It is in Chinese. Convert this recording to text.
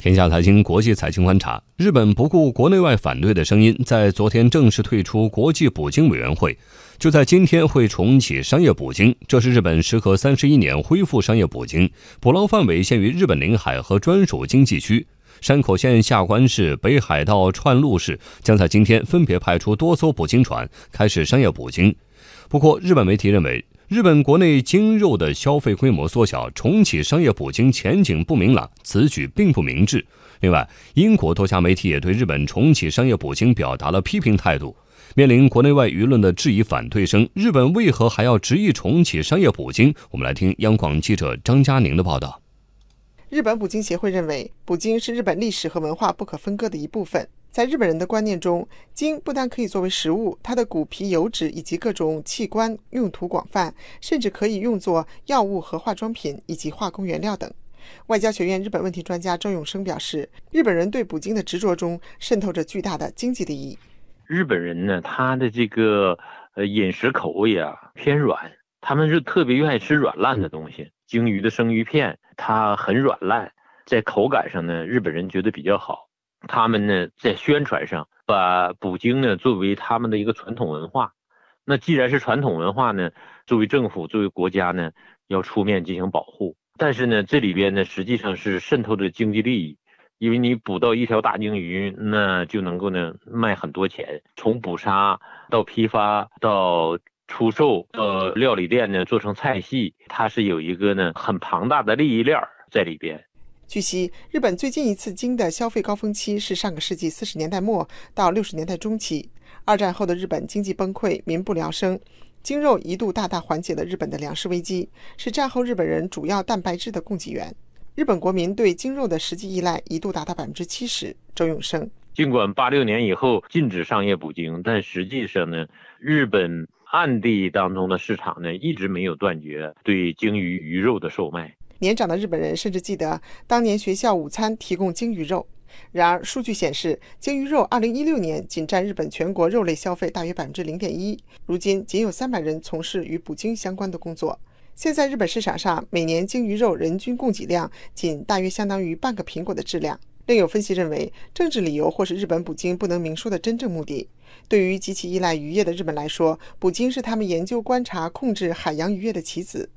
天下财经国际财经观察：日本不顾国内外反对的声音，在昨天正式退出国际捕鲸委员会，就在今天会重启商业捕鲸。这是日本时隔三十一年恢复商业捕鲸，捕捞范围限于日本领海和专属经济区。山口县、下关市、北海道串路市将在今天分别派出多艘捕鲸船开始商业捕鲸。不过，日本媒体认为。日本国内鲸肉的消费规模缩小，重启商业捕鲸前景不明朗，此举并不明智。另外，英国多家媒体也对日本重启商业捕鲸表达了批评态度。面临国内外舆论的质疑反对声，日本为何还要执意重启商业捕鲸？我们来听央广记者张佳宁的报道。日本捕鲸协会认为，捕鲸是日本历史和文化不可分割的一部分。在日本人的观念中，鲸不但可以作为食物，它的骨皮、油脂以及各种器官用途广泛，甚至可以用作药物和化妆品以及化工原料等。外交学院日本问题专家周永生表示，日本人对捕鲸的执着中渗透着巨大的经济利益。日本人呢，他的这个呃饮食口味啊偏软，他们是特别愿意吃软烂的东西。鲸鱼的生鱼片它很软烂，在口感上呢，日本人觉得比较好。他们呢，在宣传上把捕鲸呢作为他们的一个传统文化。那既然是传统文化呢，作为政府、作为国家呢，要出面进行保护。但是呢，这里边呢，实际上是渗透着经济利益，因为你捕到一条大鲸鱼，那就能够呢卖很多钱。从捕杀到批发到出售，到料理店呢做成菜系，它是有一个呢很庞大的利益链在里边。据悉，日本最近一次鲸的消费高峰期是上个世纪四十年代末到六十年代中期。二战后的日本经济崩溃，民不聊生，鲸肉一度大大缓解了日本的粮食危机，是战后日本人主要蛋白质的供给源。日本国民对鲸肉的实际依赖一度达到百分之七十。周永生，尽管八六年以后禁止商业捕鲸，但实际上呢，日本暗地当中的市场呢一直没有断绝对鲸鱼鱼肉的售卖。年长的日本人甚至记得当年学校午餐提供鲸鱼肉。然而，数据显示，鲸鱼肉2016年仅占日本全国肉类消费大约百分之零点一。如今，仅有三百人从事与捕鲸相关的工作。现在，日本市场上每年鲸鱼肉人均供给量仅大约相当于半个苹果的质量。另有分析认为，政治理由或是日本捕鲸不能明说的真正目的。对于极其依赖渔业的日本来说，捕鲸是他们研究、观察、控制海洋渔业的棋子。